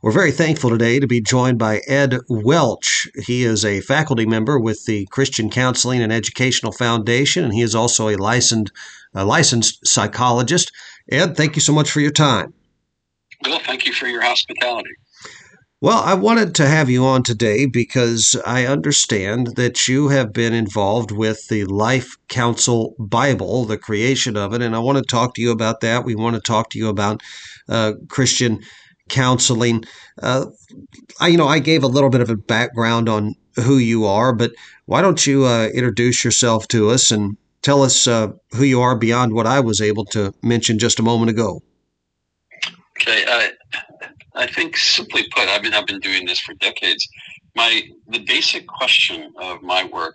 We're very thankful today to be joined by Ed Welch. He is a faculty member with the Christian Counseling and Educational Foundation, and he is also a licensed, a licensed psychologist. Ed, thank you so much for your time. Well, thank you for your hospitality. Well, I wanted to have you on today because I understand that you have been involved with the Life Counsel Bible, the creation of it, and I want to talk to you about that. We want to talk to you about uh, Christian counseling. Uh, I, you know, I gave a little bit of a background on who you are, but why don't you uh, introduce yourself to us and tell us uh, who you are beyond what I was able to mention just a moment ago? Okay, I, I think simply put, I've been I've been doing this for decades. My the basic question of my work,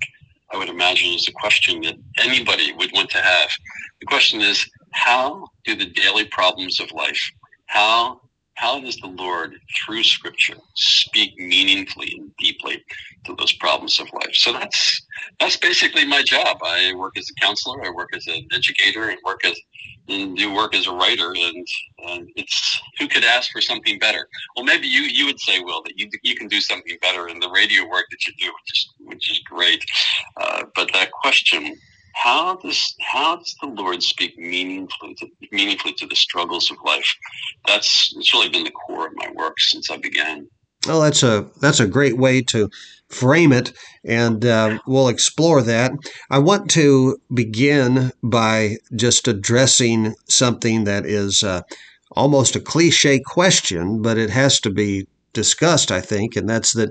I would imagine, is a question that anybody would want to have. The question is, how do the daily problems of life, how how does the Lord, through Scripture, speak meaningfully and deeply to those problems of life? So that's that's basically my job. I work as a counselor, I work as an educator, and work as and do work as a writer. And, and it's who could ask for something better? Well, maybe you you would say, Will, that you you can do something better in the radio work that you do, which is which is great. Uh, but that question how does how does the Lord speak meaningfully to, meaningfully to the struggles of life? That's it's really been the core of my work since I began. Well, that's a that's a great way to frame it, and uh, we'll explore that. I want to begin by just addressing something that is uh, almost a cliche question, but it has to be discussed, I think, and that's that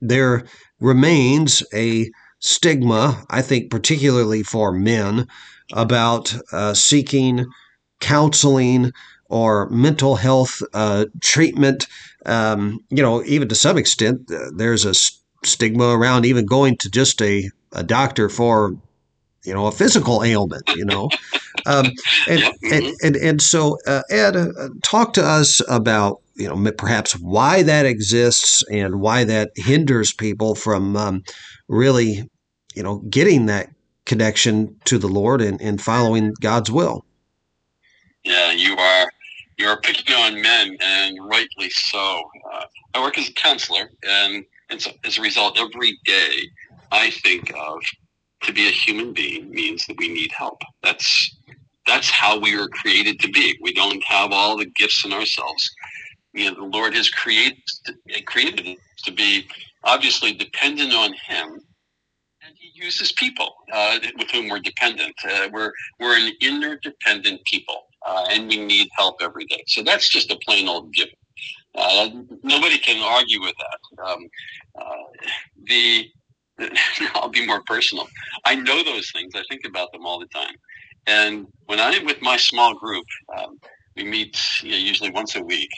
there remains a stigma, I think, particularly for men, about uh, seeking counseling or mental health uh, treatment. Um, you know, even to some extent, uh, there's a stigma around even going to just a, a doctor for, you know, a physical ailment, you know. Um, and, and, and, and, so, uh, Ed, uh, talk to us about, you know, perhaps why that exists and why that hinders people from um, really you know, getting that connection to the Lord and, and following God's will. Yeah, you are you are picking on men, and rightly so. Uh, I work as a counselor, and, and so as a result, every day I think of to be a human being means that we need help. That's that's how we were created to be. We don't have all the gifts in ourselves. You know, the Lord has created created us to be obviously dependent on Him uses people uh, with whom we're dependent. Uh, we're we're an interdependent people, uh, and we need help every day. So that's just a plain old given. Uh, nobody can argue with that. Um, uh, the, I'll be more personal. I know those things. I think about them all the time. And when I'm with my small group, um, we meet you know, usually once a week.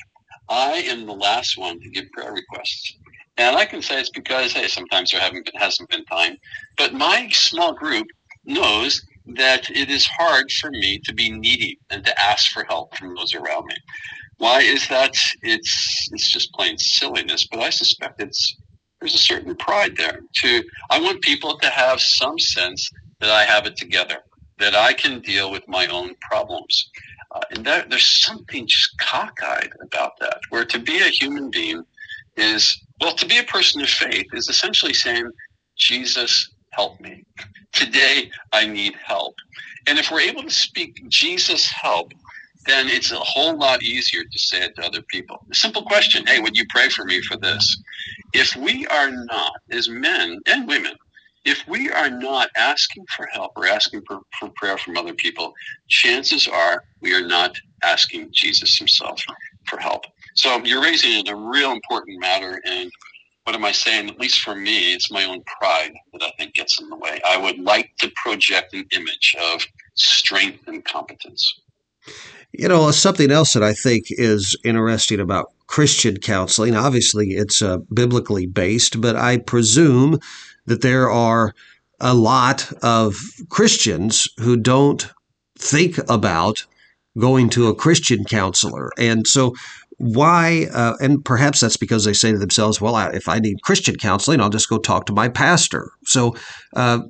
I am the last one to give prayer requests. And I can say it's because, hey, sometimes there haven't been, hasn't been time. But my small group knows that it is hard for me to be needy and to ask for help from those around me. Why is that? It's it's just plain silliness, but I suspect it's there's a certain pride there. To I want people to have some sense that I have it together, that I can deal with my own problems. Uh, and that, there's something just cockeyed about that, where to be a human being is well, to be a person of faith is essentially saying, Jesus, help me. Today, I need help. And if we're able to speak Jesus, help, then it's a whole lot easier to say it to other people. A simple question Hey, would you pray for me for this? If we are not, as men and women, if we are not asking for help or asking for, for prayer from other people, chances are we are not asking Jesus himself for help. So you're raising a real important matter. And what am I saying? At least for me, it's my own pride that I think gets in the way. I would like to project an image of strength and competence. You know, something else that I think is interesting about Christian counseling, obviously it's uh, biblically based, but I presume that there are a lot of Christians who don't think about going to a Christian counselor. And so, why, uh, and perhaps that's because they say to themselves, well, if I need Christian counseling, I'll just go talk to my pastor. So, uh,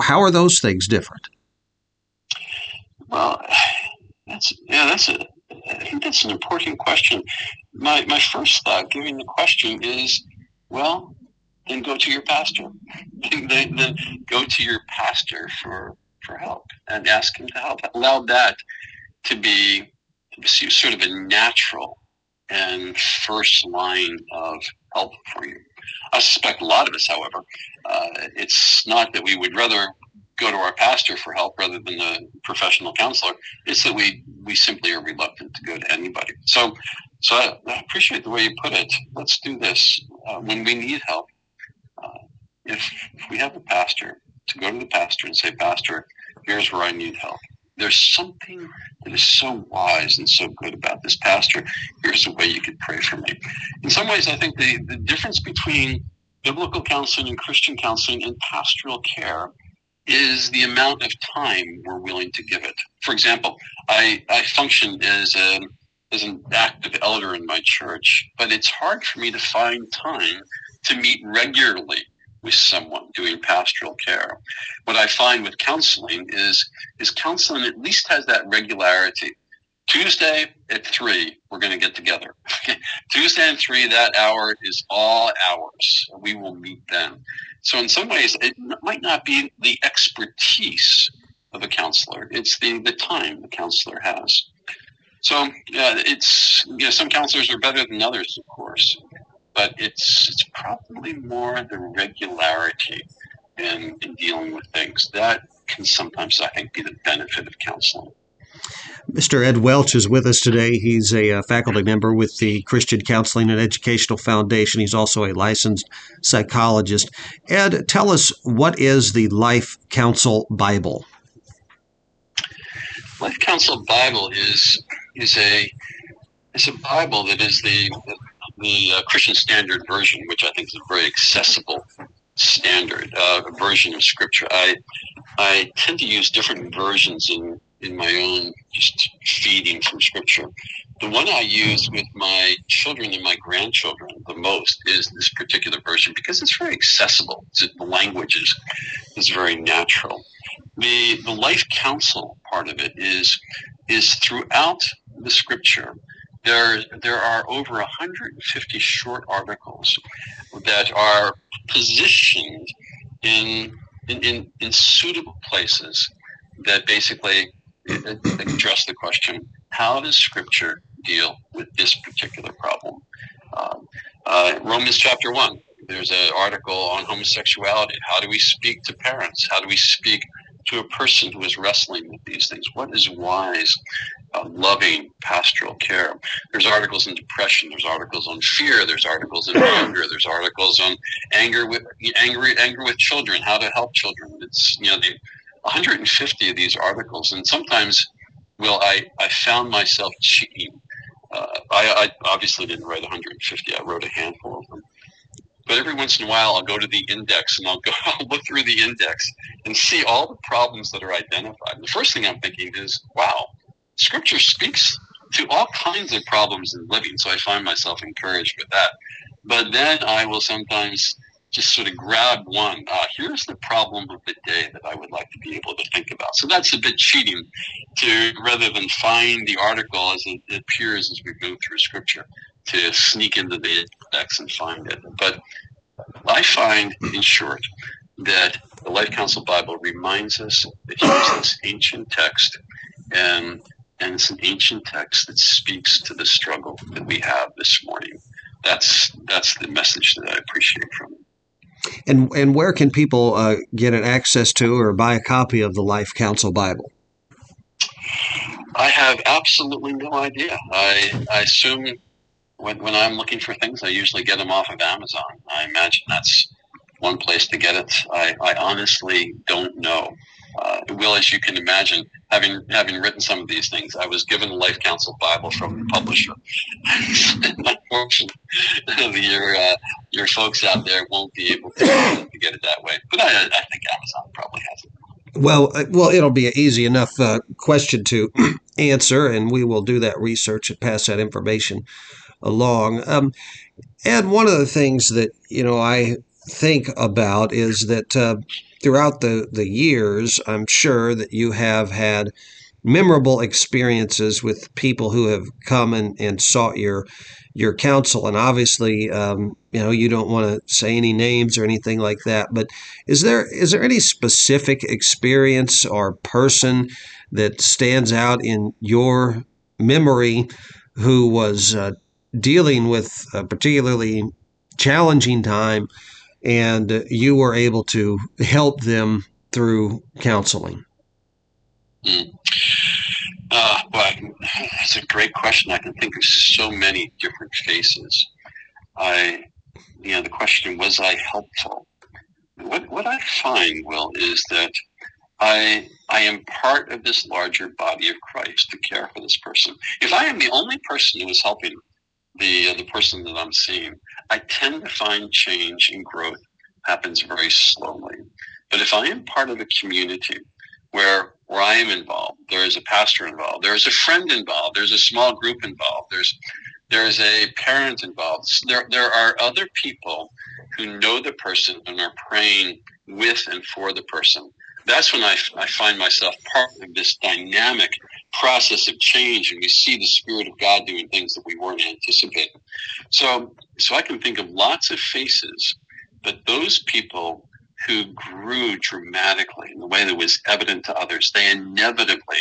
how are those things different? Well, that's, yeah, that's a, I think that's an important question. My, my first thought, giving the question, is well, then go to your pastor. then, then go to your pastor for, for help and ask him to help. Allow that to be sort of a natural and first line of help for you. I suspect a lot of us, however, uh, it's not that we would rather go to our pastor for help rather than a professional counselor. It's that we we simply are reluctant to go to anybody. So, so I, I appreciate the way you put it. Let's do this uh, when we need help. Uh, if, if we have a pastor, to go to the pastor and say, Pastor, here's where I need help. There's something that is so wise and so good about this, Pastor. Here's a way you could pray for me. In some ways, I think the, the difference between biblical counseling and Christian counseling and pastoral care is the amount of time we're willing to give it. For example, I, I function as a as an active elder in my church, but it's hard for me to find time to meet regularly with someone doing pastoral care. I find with counseling is is counseling at least has that regularity. Tuesday at three, we're going to get together. Tuesday at three, that hour is all ours. We will meet then. So in some ways, it might not be the expertise of a counselor; it's the the time the counselor has. So it's you know some counselors are better than others, of course, but it's it's probably more the regularity in, in dealing with things that can sometimes I think be the benefit of counseling. Mr. Ed Welch is with us today. He's a uh, faculty member with the Christian Counseling and Educational Foundation. He's also a licensed psychologist. Ed, tell us what is the Life Counsel Bible? Life Counsel Bible is is a is a Bible that is the the uh, Christian Standard Version, which I think is a very accessible standard uh, version of Scripture. I I tend to use different versions in in my own just feeding from scripture. The one I use with my children and my grandchildren the most is this particular version because it's very accessible. the language is, is very natural. The the life counsel part of it is is throughout the scripture. There, there are over 150 short articles that are positioned in, in, in, in suitable places that basically address the question how does Scripture deal with this particular problem? Um, uh, Romans chapter 1, there's an article on homosexuality. How do we speak to parents? How do we speak to a person who is wrestling with these things? What is wise, uh, loving pastoral care? There's articles on depression. There's articles on fear. There's articles on anger. There's articles on anger with anger, anger with children. How to help children. It's you know the 150 of these articles, and sometimes, well, I, I found myself cheating. Uh, I, I obviously didn't write 150. I wrote a handful of them. But every once in a while, I'll go to the index and I'll go I'll look through the index and see all the problems that are identified. And the first thing I'm thinking is, wow, Scripture speaks to all kinds of problems in living. So I find myself encouraged with that. But then I will sometimes just sort of grab one. Uh, here's the problem of the day that I would like to be able to think about. So that's a bit cheating to rather than find the article as it appears as we move through scripture to sneak into the index and find it. But I find, in short, that the Life Counsel Bible reminds us that here's this ancient text, and and it's an ancient text that speaks to the struggle that we have this morning. That's that's the message that I appreciate from it. And and where can people uh, get an access to or buy a copy of the Life Counsel Bible? I have absolutely no idea. I I assume when when I'm looking for things, I usually get them off of Amazon. I imagine that's one place to get it. I, I honestly don't know. Uh, Will, as you can imagine, having having written some of these things, I was given the Life Counsel Bible from the publisher. Unfortunately, your uh, your folks out there won't be able to, to get it that way. But I, I think Amazon probably has it. Well, uh, well, it'll be an easy enough uh, question to answer, and we will do that research and pass that information along. Um, and one of the things that you know I think about is that uh, throughout the, the years, I'm sure that you have had memorable experiences with people who have come and, and sought your your counsel. And obviously, um, you know, you don't want to say any names or anything like that. But is there is there any specific experience or person that stands out in your memory who was uh, dealing with a particularly challenging time, and you were able to help them through counseling? Mm. Uh, well, that's a great question. I can think of so many different faces. I, you know, the question was I helpful? What what I find, Will, is that I I am part of this larger body of Christ to care for this person. If I am the only person who is helping the uh, the person that I'm seeing, I tend to find change and growth happens very slowly. But if I am part of a community where where I am involved, there is a pastor involved, there is a friend involved, there's a small group involved, there's there's a parent involved. There there are other people who know the person and are praying with and for the person. That's when I, I find myself part of this dynamic process of change and we see the spirit of God doing things that we weren't anticipating. So so I can think of lots of faces, but those people who grew dramatically in the way that was evident to others. They inevitably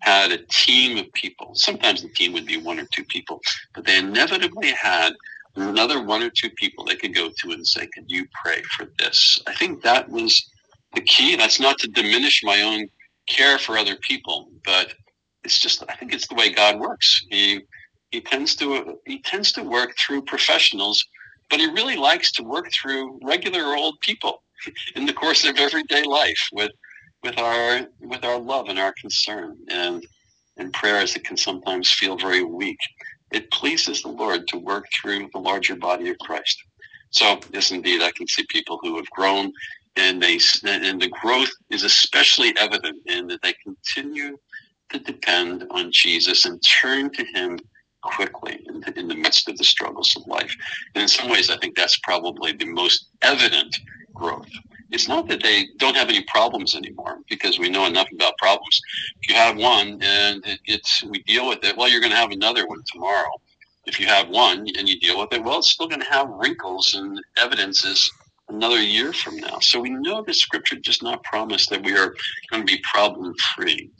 had a team of people. Sometimes the team would be one or two people, but they inevitably had another one or two people they could go to and say, Could you pray for this? I think that was the key. That's not to diminish my own care for other people, but it's just I think it's the way God works. He he tends to he tends to work through professionals, but he really likes to work through regular old people in the course of everyday life with with our with our love and our concern and and prayers that can sometimes feel very weak. It pleases the Lord to work through the larger body of Christ. So yes, indeed, I can see people who have grown, and they and the growth is especially evident in that they continue to depend on Jesus and turn to Him quickly in the, in the midst of the struggles of life. And in some ways, I think that's probably the most evident growth. It's not that they don't have any problems anymore because we know enough about problems. If you have one and it, it's we deal with it, well, you're going to have another one tomorrow. If you have one and you deal with it, well, it's still going to have wrinkles and evidences another year from now. So we know that Scripture does not promise that we are going to be problem free,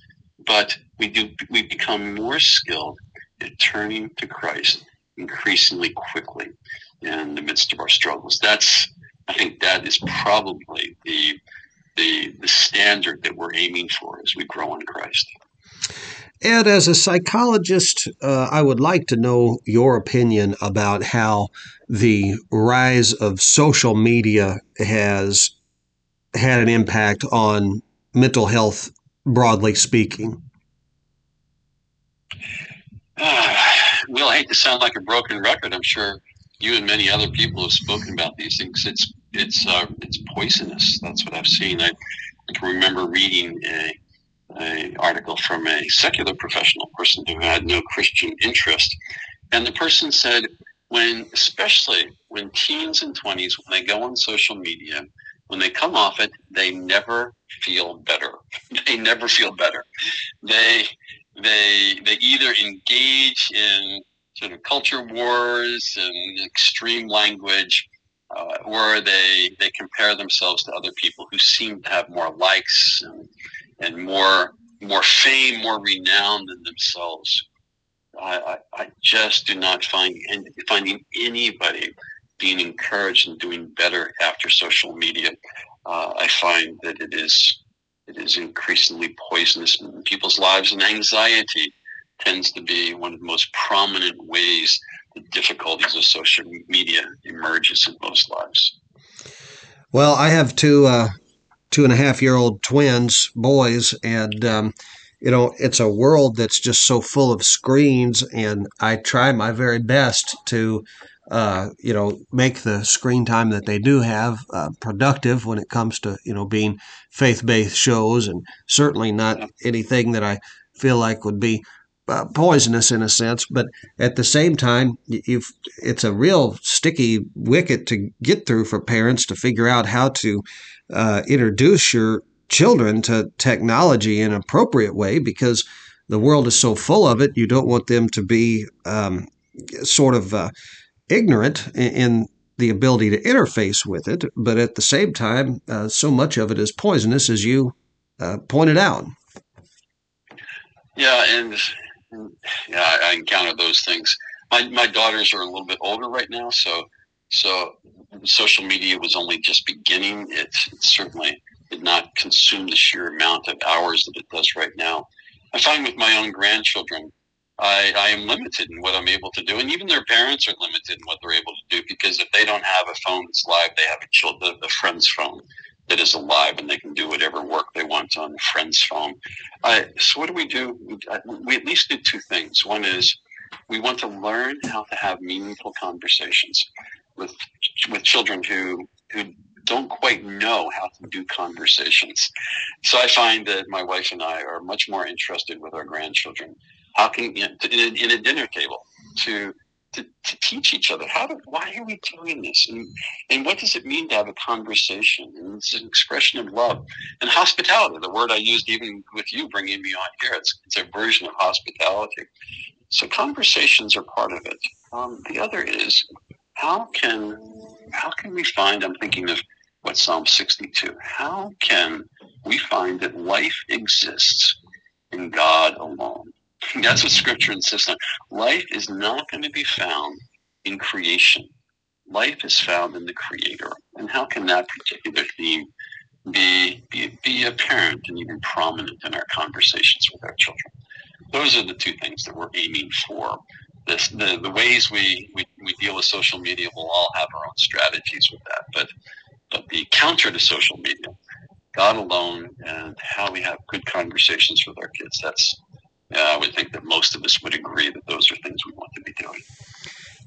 but we do we become more skilled at turning to Christ increasingly quickly in the midst of our struggles. That's I think that is probably the the, the standard that we're aiming for as we grow in Christ. Ed, as a psychologist, uh, I would like to know your opinion about how the rise of social media has had an impact on mental health, broadly speaking. Uh, well, I hate to sound like a broken record. I'm sure you and many other people have spoken about these things. It's it's uh, it's poisonous. That's what I've seen. I, I can remember reading a, a article from a secular professional person who had no Christian interest, and the person said, when especially when teens and twenties, when they go on social media, when they come off it, they never feel better. They never feel better. They they they either engage in sort of culture wars and extreme language, uh, or they they compare themselves to other people who seem to have more likes and, and more more fame, more renown than themselves. I, I, I just do not find and finding anybody being encouraged and doing better after social media. Uh, I find that it is it is increasingly poisonous in people's lives, and anxiety tends to be one of the most prominent ways difficulties of social media emerges in most lives. Well, I have two uh, two and a half year old twins, boys, and um, you know it's a world that's just so full of screens, and I try my very best to. Uh, you know, make the screen time that they do have uh, productive when it comes to you know being faith-based shows, and certainly not anything that I feel like would be uh, poisonous in a sense, but at the same time, it's a real sticky wicket to get through for parents to figure out how to uh, introduce your children to technology in an appropriate way because the world is so full of it. You don't want them to be um, sort of uh, ignorant in, in, the ability to interface with it, but at the same time, uh, so much of it is poisonous, as you uh, pointed out. Yeah, and yeah, I encounter those things. My my daughters are a little bit older right now, so so social media was only just beginning. It, it certainly did not consume the sheer amount of hours that it does right now. I find with my own grandchildren, I, I am limited in what I'm able to do, and even their parents are limited in what they're able to do because if they don't have a phone that's live, they have a, child, a friend's phone that is alive, and they can do whatever work on a friend's phone. I, uh, so what do we do? We, we at least do two things. One is we want to learn how to have meaningful conversations with with children who who don't quite know how to do conversations. So I find that my wife and I are much more interested with our grandchildren how can you in, in a dinner table to to, to teach each other. How to why are we doing this? And and what does it mean to have a conversation? And it's an expression of love. And hospitality the word i used even with you bringing me on here it's, it's a version of hospitality. So conversations are part of it. Um, the other is how can how can we find i'm thinking of what psalm 62 how can we find that life exists in god alone that's what scripture insists on. Life is not going to be found in creation. Life is found in the creator. And how can that particular theme be, be, be apparent and even prominent in our conversations with our children? Those are the two things that we're aiming for. This, the, the ways we, we, we deal with social media, we'll all have our own strategies with that. But, but the counter to social media, God alone and how we have good conversations with our kids, that's Uh, I would think that most of us would agree that those are things we want to be doing.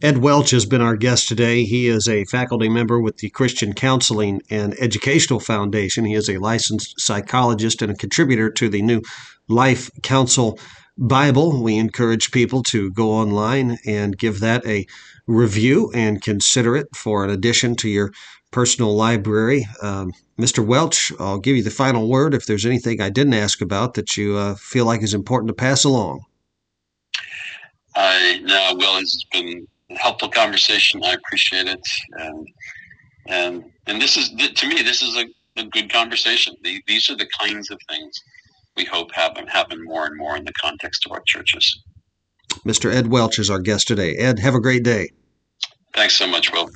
Ed Welch has been our guest today. He is a faculty member with the Christian Counseling and Educational Foundation. He is a licensed psychologist and a contributor to the new Life Counsel Bible. We encourage people to go online and give that a review and consider it for an addition to your personal library. Um, Mr. Welch, I'll give you the final word if there's anything I didn't ask about that you uh, feel like is important to pass along. I no, Will, it's been a helpful conversation. I appreciate it, and and and this is to me, this is a, a good conversation. The, these are the kinds of things we hope happen happen more and more in the context of our churches. Mr. Ed Welch is our guest today. Ed, have a great day. Thanks so much, Will.